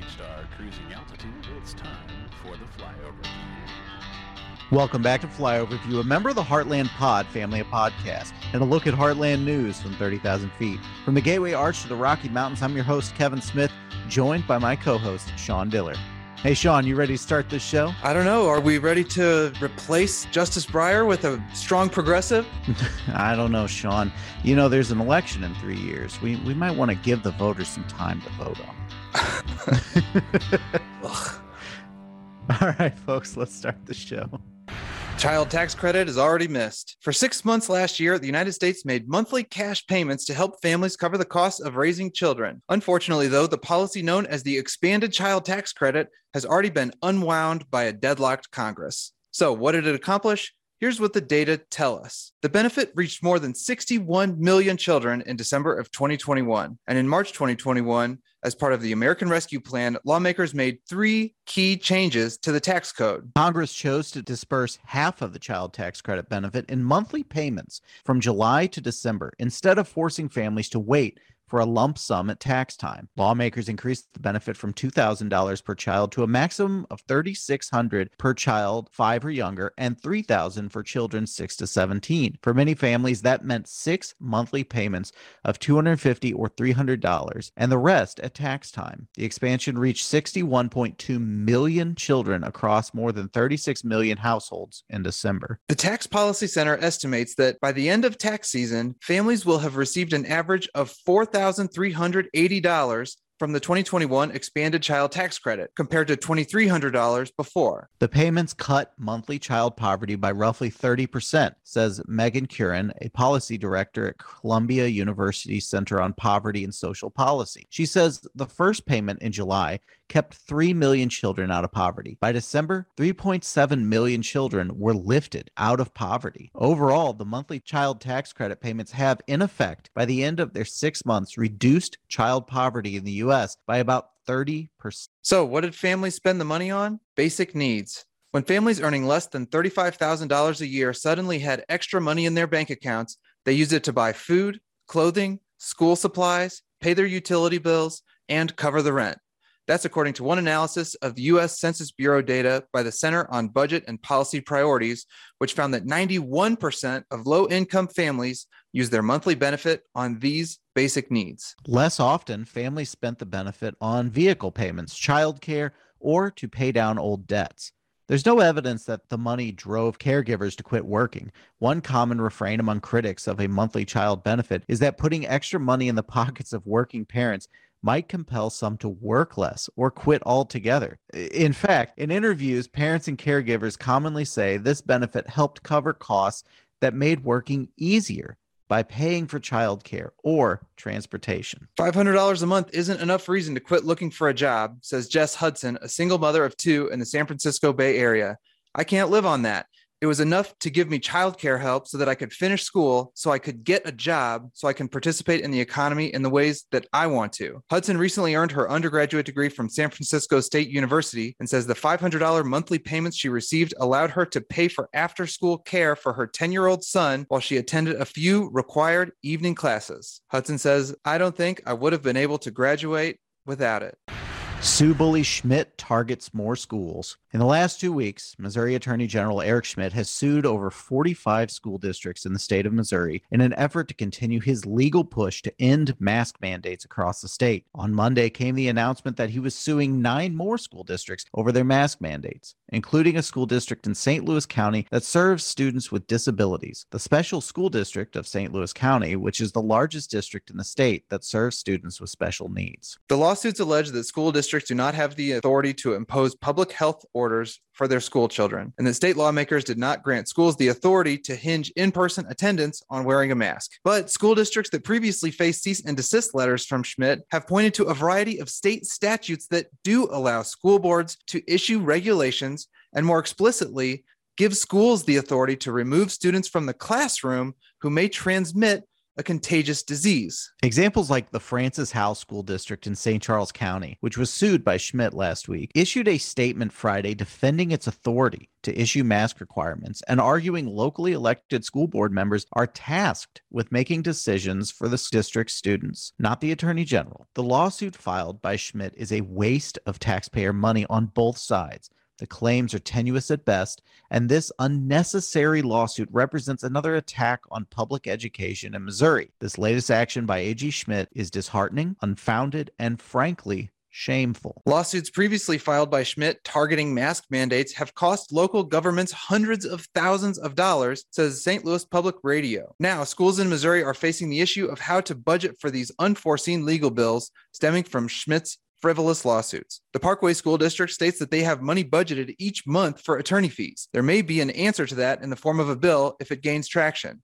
reached our cruising altitude, it's time for the flyover. Welcome back to Flyover View, a member of the Heartland Pod family of podcasts, and a look at Heartland news from 30,000 feet. From the Gateway Arch to the Rocky Mountains, I'm your host, Kevin Smith, joined by my co host, Sean Diller. Hey, Sean, you ready to start this show? I don't know. Are we ready to replace Justice Breyer with a strong progressive? I don't know, Sean. You know, there's an election in three years. We, we might want to give the voters some time to vote on. All right, folks, let's start the show. Child tax credit is already missed. For six months last year, the United States made monthly cash payments to help families cover the cost of raising children. Unfortunately, though, the policy known as the expanded child tax credit has already been unwound by a deadlocked Congress. So, what did it accomplish? Here's what the data tell us. The benefit reached more than 61 million children in December of 2021. And in March 2021, as part of the American Rescue Plan, lawmakers made three key changes to the tax code. Congress chose to disperse half of the child tax credit benefit in monthly payments from July to December instead of forcing families to wait for a lump sum at tax time. Lawmakers increased the benefit from $2,000 per child to a maximum of 3,600 per child 5 or younger and 3,000 for children 6 to 17. For many families that meant 6 monthly payments of 250 or $300 and the rest at tax time. The expansion reached 61.2 million children across more than 36 million households in December. The Tax Policy Center estimates that by the end of tax season, families will have received an average of 4,000 $1,380 from the 2021 expanded child tax credit compared to $2,300 before. The payments cut monthly child poverty by roughly 30%, says Megan Curran, a policy director at Columbia University Center on Poverty and Social Policy. She says the first payment in July kept 3 million children out of poverty. By December, 3.7 million children were lifted out of poverty. Overall, the monthly child tax credit payments have, in effect, by the end of their six months, reduced child poverty in the U.S. by about 30%. So, what did families spend the money on? Basic needs. When families earning less than $35,000 a year suddenly had extra money in their bank accounts, they used it to buy food, clothing, school supplies, pay their utility bills, and cover the rent. That's according to one analysis of US Census Bureau data by the Center on Budget and Policy Priorities, which found that 91% of low income families use their monthly benefit on these basic needs. Less often, families spent the benefit on vehicle payments, childcare, or to pay down old debts. There's no evidence that the money drove caregivers to quit working. One common refrain among critics of a monthly child benefit is that putting extra money in the pockets of working parents might compel some to work less or quit altogether. In fact, in interviews, parents and caregivers commonly say this benefit helped cover costs that made working easier by paying for childcare or transportation. $500 a month isn't enough reason to quit looking for a job, says Jess Hudson, a single mother of two in the San Francisco Bay Area. I can't live on that. It was enough to give me childcare help so that I could finish school, so I could get a job, so I can participate in the economy in the ways that I want to. Hudson recently earned her undergraduate degree from San Francisco State University and says the $500 monthly payments she received allowed her to pay for after school care for her 10 year old son while she attended a few required evening classes. Hudson says, I don't think I would have been able to graduate without it. Sue Bully Schmitt targets more schools. In the last two weeks, Missouri Attorney General Eric Schmitt has sued over 45 school districts in the state of Missouri in an effort to continue his legal push to end mask mandates across the state. On Monday came the announcement that he was suing nine more school districts over their mask mandates, including a school district in St. Louis County that serves students with disabilities. The Special School District of St. Louis County, which is the largest district in the state that serves students with special needs. The lawsuits allege that school districts do not have the authority to impose public health orders for their school children, and that state lawmakers did not grant schools the authority to hinge in person attendance on wearing a mask. But school districts that previously faced cease and desist letters from Schmitt have pointed to a variety of state statutes that do allow school boards to issue regulations and more explicitly give schools the authority to remove students from the classroom who may transmit a contagious disease. Examples like the Francis Howell School District in St. Charles County, which was sued by Schmitt last week, issued a statement Friday defending its authority to issue mask requirements and arguing locally elected school board members are tasked with making decisions for the district's students, not the attorney general. The lawsuit filed by Schmitt is a waste of taxpayer money on both sides. The claims are tenuous at best, and this unnecessary lawsuit represents another attack on public education in Missouri. This latest action by A.G. Schmitt is disheartening, unfounded, and frankly shameful. Lawsuits previously filed by Schmitt targeting mask mandates have cost local governments hundreds of thousands of dollars, says St. Louis Public Radio. Now, schools in Missouri are facing the issue of how to budget for these unforeseen legal bills stemming from Schmitt's frivolous lawsuits. The Parkway School District states that they have money budgeted each month for attorney fees. There may be an answer to that in the form of a bill if it gains traction.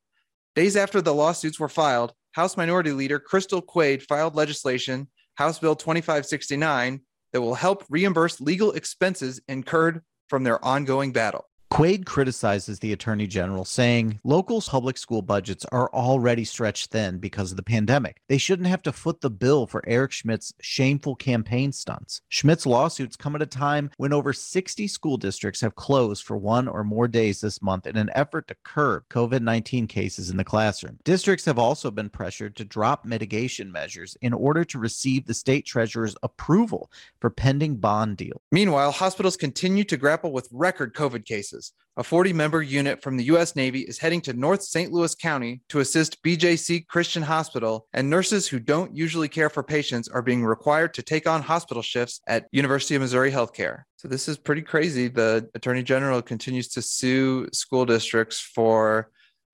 Days after the lawsuits were filed, House Minority Leader Crystal Quade filed legislation House Bill 2569 that will help reimburse legal expenses incurred from their ongoing battle. Quade criticizes the attorney general, saying local public school budgets are already stretched thin because of the pandemic. They shouldn't have to foot the bill for Eric Schmitt's shameful campaign stunts. Schmitt's lawsuits come at a time when over 60 school districts have closed for one or more days this month in an effort to curb COVID 19 cases in the classroom. Districts have also been pressured to drop mitigation measures in order to receive the state treasurer's approval for pending bond deals. Meanwhile, hospitals continue to grapple with record COVID cases. A 40 member unit from the U.S. Navy is heading to North St. Louis County to assist BJC Christian Hospital, and nurses who don't usually care for patients are being required to take on hospital shifts at University of Missouri Healthcare. So, this is pretty crazy. The Attorney General continues to sue school districts for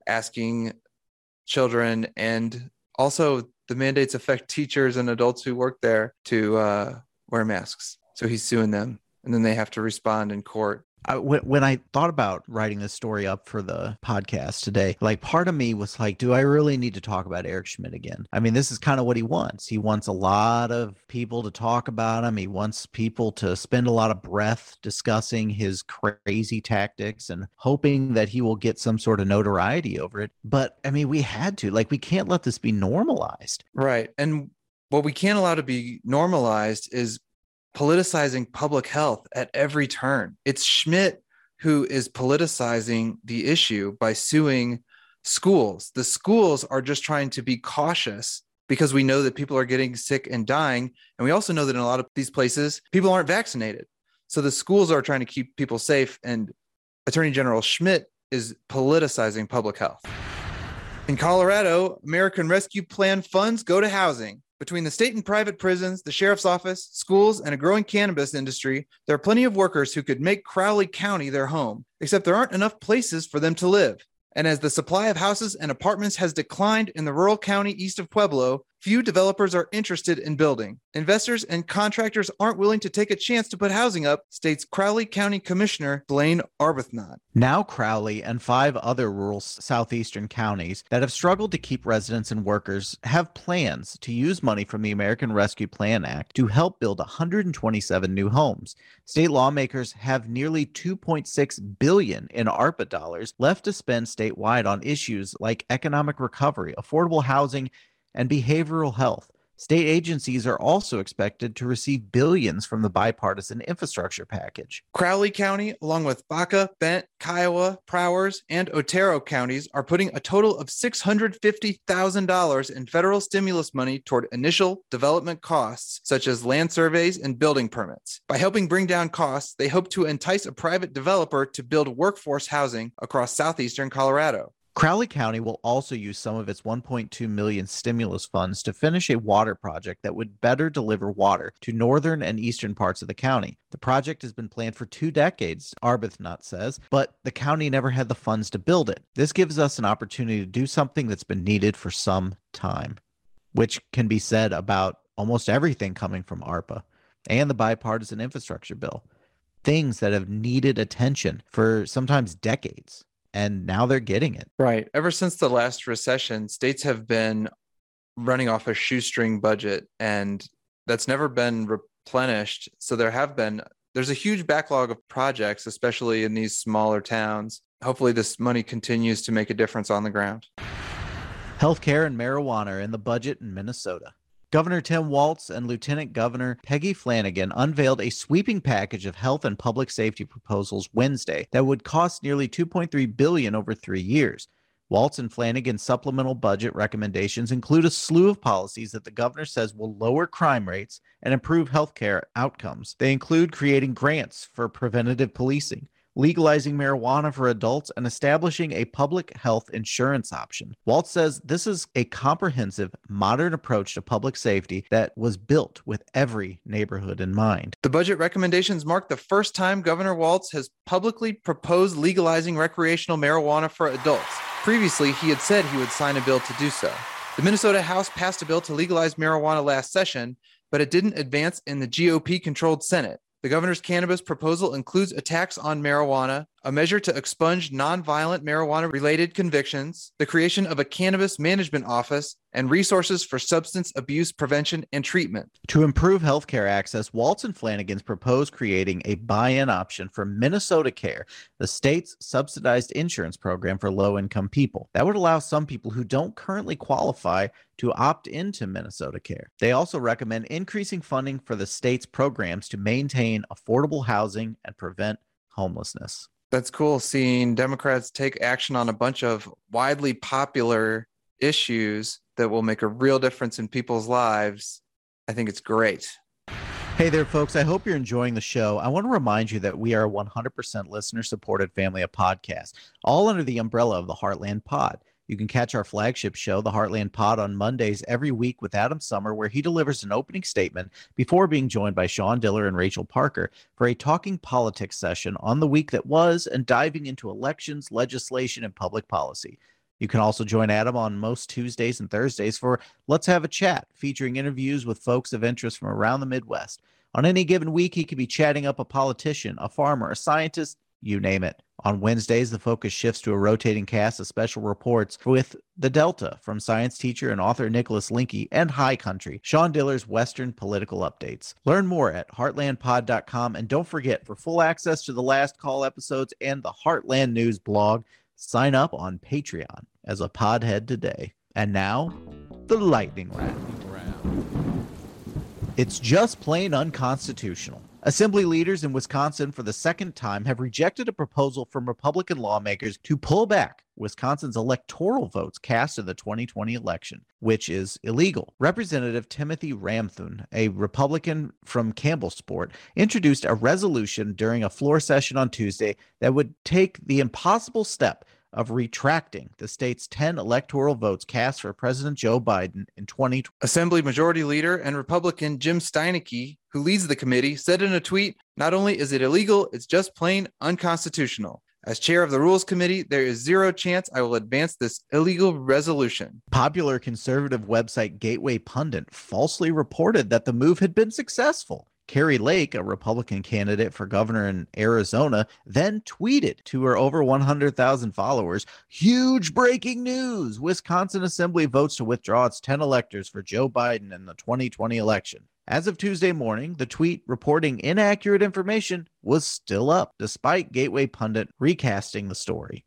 asking children and also the mandates affect teachers and adults who work there to uh, wear masks. So he's suing them, and then they have to respond in court I, when, I thought about writing this story up for the podcast today, like part of me was like, do I really need to talk about Eric Schmitt again? I mean, this is kind of what he wants. He wants a lot of people to talk about him. He wants people to spend a lot of breath discussing his crazy tactics and hoping that he will get some sort of notoriety over it. But I mean, we had to. Like, we can't let this be normalized. Right. And what we can't allow to be normalized is politicizing public health at every turn. It's Schmitt who is politicizing the issue by suing schools. The schools are just trying to be cautious because we know that people are getting sick and dying. And we also know that in a lot of these places, people aren't vaccinated. So the schools are trying to keep people safe. And Attorney General Schmitt is politicizing public health. In Colorado, American Rescue Plan funds go to housing. Between the state and private prisons, the sheriff's office, schools, and a growing cannabis industry, there are plenty of workers who could make Crowley County their home, except there aren't enough places for them to live. And as the supply of houses and apartments has declined in the rural county east of Pueblo, few developers are interested in building. Investors and contractors aren't willing to take a chance to put housing up, states Crowley County Commissioner Blaine Arbuthnot. Now, Crowley and five other rural southeastern counties that have struggled to keep residents and workers have plans to use money from the American Rescue Plan Act to help build 127 new homes. State lawmakers have nearly 2.6 billion in ARPA dollars left to spend statewide on issues like economic recovery, affordable housing, and behavioral health. State agencies are also expected to receive billions from the bipartisan infrastructure package. Crowley County, along with Baca, Bent, Kiowa, Prowers, and Otero counties, are putting a total of $650,000 in federal stimulus money toward initial development costs, such as land surveys and building permits. By helping bring down costs, they hope to entice a private developer to build workforce housing across southeastern Colorado. Crowley County will also use some of its 1.2 million stimulus funds to finish a water project that would better deliver water to northern and eastern parts of the county. The project has been planned for two decades, Arbuthnot says, but the county never had the funds to build it. This gives us an opportunity to do something that's been needed for some time, which can be said about almost everything coming from ARPA and the bipartisan infrastructure bill. Things that have needed attention for sometimes decades and now they're getting it. Right. Ever since the last recession, states have been running off a shoestring budget and that's never been replenished. So there have been there's a huge backlog of projects especially in these smaller towns. Hopefully this money continues to make a difference on the ground. Healthcare and marijuana are in the budget in Minnesota. Governor Tim Walz and Lieutenant Governor Peggy Flanagan unveiled a sweeping package of health and public safety proposals Wednesday that would cost nearly 2.3 billion over 3 years. Walz and Flanagan's supplemental budget recommendations include a slew of policies that the governor says will lower crime rates and improve healthcare outcomes. They include creating grants for preventative policing, legalizing marijuana for adults, and establishing a public health insurance option. Walz says this is a comprehensive, modern approach to public safety that was built with every neighborhood in mind. The budget recommendations mark the first time Governor Walz has publicly proposed legalizing recreational marijuana for adults. Previously, he had said he would sign a bill to do so. The Minnesota House passed a bill to legalize marijuana last session, but it didn't advance in the GOP controlled Senate. The governor's cannabis proposal includes a tax on marijuana, a measure to expunge nonviolent marijuana related convictions, the creation of a cannabis management office, and resources for substance abuse prevention and treatment. To improve healthcare access, Walz and Flanagan's proposed creating a buy in option for Minnesota Care, the state's subsidized insurance program for low income people. That would allow some people who don't currently qualify to opt into Minnesota Care. They also recommend increasing funding for the state's programs to maintain affordable housing and prevent homelessness. That's cool seeing Democrats take action on a bunch of widely popular issues that will make a real difference in people's lives. I think it's great. Hey there, folks. I hope you're enjoying the show. I want to remind you that we are a 100% listener supported family of podcasts, all under the umbrella of the Heartland Pod. You can catch our flagship show, The Heartland Pod, on Mondays every week with Adam Sommer, where he delivers an opening statement before being joined by Sean Diller and Rachel Parker for a talking politics session on the week that was and diving into elections, legislation, and public policy. You can also join Adam on most Tuesdays and Thursdays for Let's Have a Chat, featuring interviews with folks of interest from around the Midwest. On any given week, he could be chatting up a politician, a farmer, a scientist, you name it. On Wednesdays, the focus shifts to a rotating cast of special reports with The Delta from science teacher and author Nicholas Linke and High Country, Sean Diller's Western political updates. Learn more at heartlandpod.com and don't forget for full access to the last call episodes and the Heartland News blog, sign up on Patreon as a podhead today. And now, the lightning round. It's just plain unconstitutional. Assembly leaders in Wisconsin for the second time have rejected a proposal from Republican lawmakers to pull back Wisconsin's electoral votes cast in the 2020 election, which is illegal. Representative Timothy Ramthun, a Republican from Campbellsport, introduced a resolution during a floor session on Tuesday that would take the impossible step of retracting the state's 10 electoral votes cast for President Joe Biden in 2020. Assembly Majority Leader and Republican Jim Steineke, who leads the committee, said in a tweet Not only is it illegal, it's just plain unconstitutional. As chair of the Rules Committee, there is zero chance I will advance this illegal resolution. Popular conservative website Gateway Pundit falsely reported that the move had been successful. Kari Lake, a Republican candidate for governor in Arizona, then tweeted to her over 100,000 followers Huge breaking news! Wisconsin Assembly votes to withdraw its 10 electors for Joe Biden in the 2020 election. As of Tuesday morning, the tweet reporting inaccurate information was still up, despite Gateway Pundit recasting the story.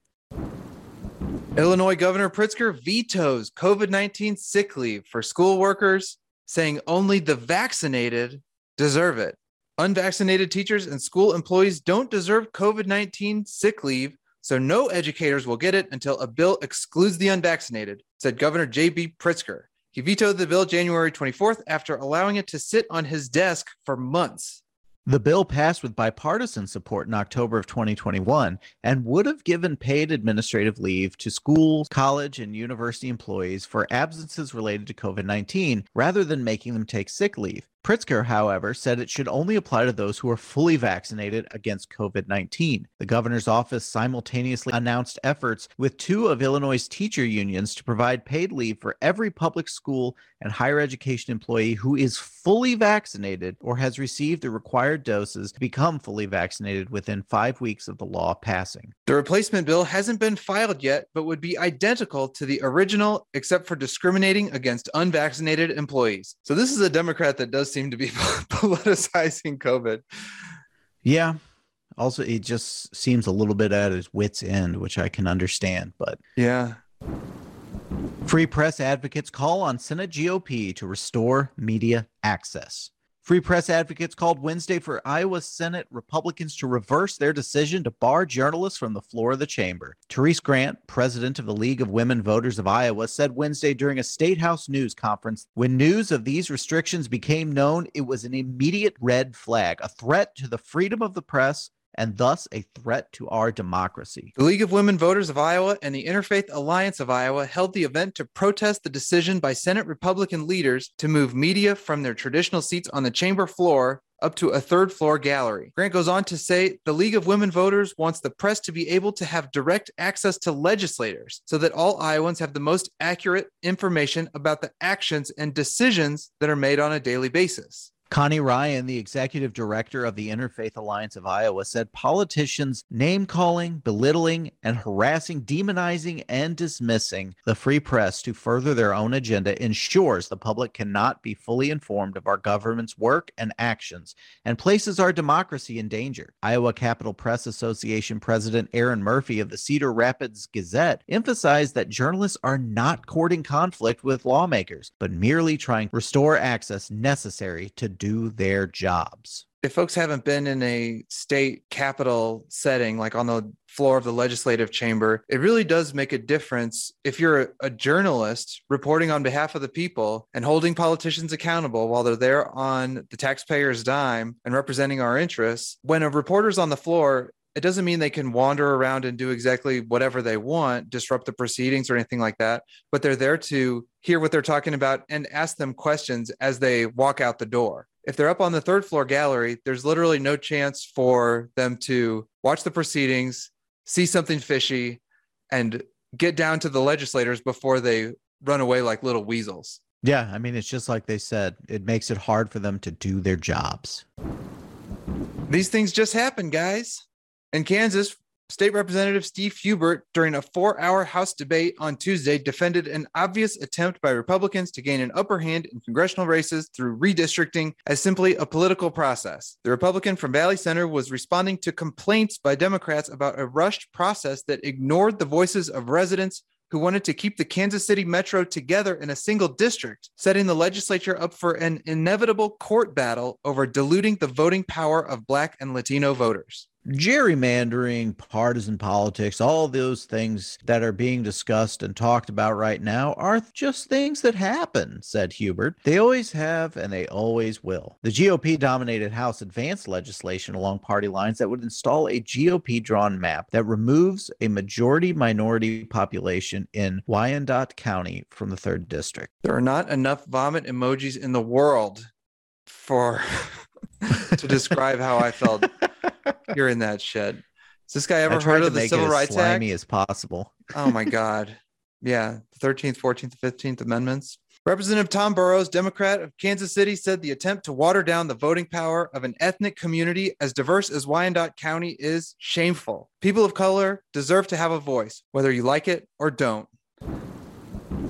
Illinois Governor Pritzker vetoes COVID 19 sick leave for school workers, saying only the vaccinated deserve it. Unvaccinated teachers and school employees don't deserve COVID 19 sick leave, so no educators will get it until a bill excludes the unvaccinated, said Governor J.B. Pritzker. He vetoed the bill January 24th after allowing it to sit on his desk for months. The bill passed with bipartisan support in October of 2021 and would have given paid administrative leave to schools, college, and university employees for absences related to COVID 19 rather than making them take sick leave. Pritzker, however, said it should only apply to those who are fully vaccinated against COVID 19. The governor's office simultaneously announced efforts with two of Illinois' teacher unions to provide paid leave for every public school and higher education employee who is fully vaccinated or has received the required doses to become fully vaccinated within five weeks of the law passing. The replacement bill hasn't been filed yet, but would be identical to the original, except for discriminating against unvaccinated employees. So, this is a Democrat that does seem to be politicizing COVID. Yeah. Also, it just seems a little bit at his wits' end, which I can understand. But yeah. Free press advocates call on Senate GOP to restore media access. Free press advocates called Wednesday for Iowa Senate Republicans to reverse their decision to bar journalists from the floor of the chamber. Therese Grant, president of the League of Women Voters of Iowa, said Wednesday during a State House news conference when news of these restrictions became known, it was an immediate red flag, a threat to the freedom of the press and thus a threat to our democracy. The League of Women Voters of Iowa and the Interfaith Alliance of Iowa held the event to protest the decision by Senate Republican leaders to move media from their traditional seats on the chamber floor up to a third floor gallery. Grant goes on to say the League of Women Voters wants the press to be able to have direct access to legislators so that all Iowans have the most accurate information about the actions and decisions that are made on a daily basis. Connie Ryan, the executive director of the Interfaith Alliance of Iowa, said politicians name calling, belittling, and harassing, demonizing, and dismissing the free press to further their own agenda ensures the public cannot be fully informed of our government's work and actions and places our democracy in danger. Iowa Capital Press Association President Erin Murphy of the Cedar Rapids Gazette emphasized that journalists are not courting conflict with lawmakers, but merely trying to restore access necessary to do their jobs. If folks haven't been in a state capital setting, like on the floor of the legislative chamber, it really does make a difference if you're a journalist reporting on behalf of the people and holding politicians accountable while they're there on the taxpayer's dime and representing our interests. When a reporter's on the floor, it doesn't mean they can wander around and do exactly whatever they want, disrupt the proceedings or anything like that, but they're there to hear what they're talking about and ask them questions as they walk out the door. If they're up on the third floor gallery, there's literally no chance for them to watch the proceedings, see something fishy, and get down to the legislators before they run away like little weasels. Yeah, I mean, it's just like they said, it makes it hard for them to do their jobs. These things just happen, guys. In Kansas, State Representative Steve Huebert, during a four hour House debate on Tuesday, defended an obvious attempt by Republicans to gain an upper hand in congressional races through redistricting as simply a political process. The Republican from Valley Center was responding to complaints by Democrats about a rushed process that ignored the voices of residents who wanted to keep the Kansas City Metro together in a single district, setting the legislature up for an inevitable court battle over diluting the voting power of Black and Latino voters gerrymandering, partisan politics, all those things that are being discussed and talked about right now are just things that happen, said Huebert. They always have and they always will. The GOP dominated House advanced legislation along party lines that would install a GOP drawn map that removes a majority minority population in Wyandotte County from the third district. There are not enough vomit emojis in the world for to describe how I felt you're in that shed. Has this guy ever heard of the Civil Rights slimy Act? as possible. oh my God. Yeah. The 13th, 14th, 15th Amendments. Representative Tom Burroughs, Democrat of Kansas City, said the attempt to water down the voting power of an ethnic community as diverse as Wyandotte County is shameful. People of color deserve to have a voice, whether you like it or don't.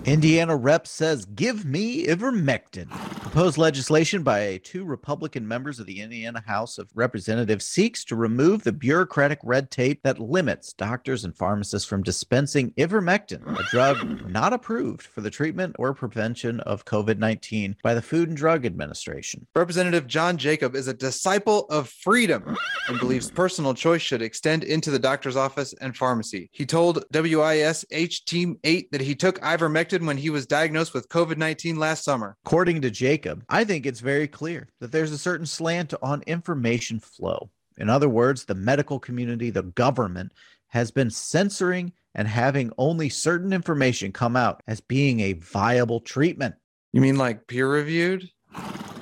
Indiana rep says, Give me ivermectin. Proposed legislation by two Republican members of the Indiana House of Representatives seeks to remove the bureaucratic red tape that limits doctors and pharmacists from dispensing ivermectin, a drug not approved for the treatment or prevention of COVID 19 by the Food and Drug Administration. Representative John Jacob is a disciple of freedom and believes personal choice should extend into the doctor's office and pharmacy. He told WISH Team 8 that he took ivermectin when he was diagnosed with COVID 19 last summer. According to Jacob, I think it's very clear that there's a certain slant on information flow. In other words, the medical community, the government, has been censoring and having only certain information come out as being a viable treatment. You mean like peer reviewed?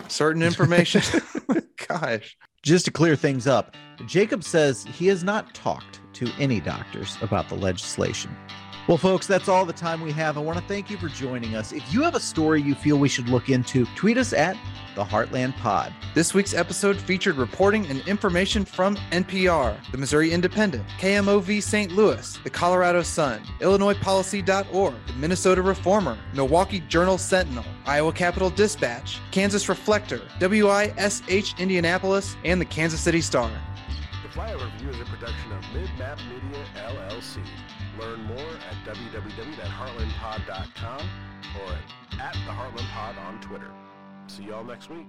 Certain information? Gosh. Just to clear things up, Jacob says he has not talked to any doctors about the legislation. Well, folks, that's all the time we have. I want to thank you for joining us. If you have a story you feel we should look into, tweet us at the Heartland Pod. This week's episode featured reporting and information from NPR, the Missouri Independent, KMOV St. Louis, the Colorado Sun, IllinoisPolicy.org, the Minnesota Reformer, Milwaukee Journal Sentinel, Iowa Capital Dispatch, Kansas Reflector, WISH Indianapolis, and the Kansas City Star. The Flyover Review is a production of Mid Map Media LLC. Learn more at www.heartlandpod.com or at the Heartland Pod on Twitter. See y'all next week.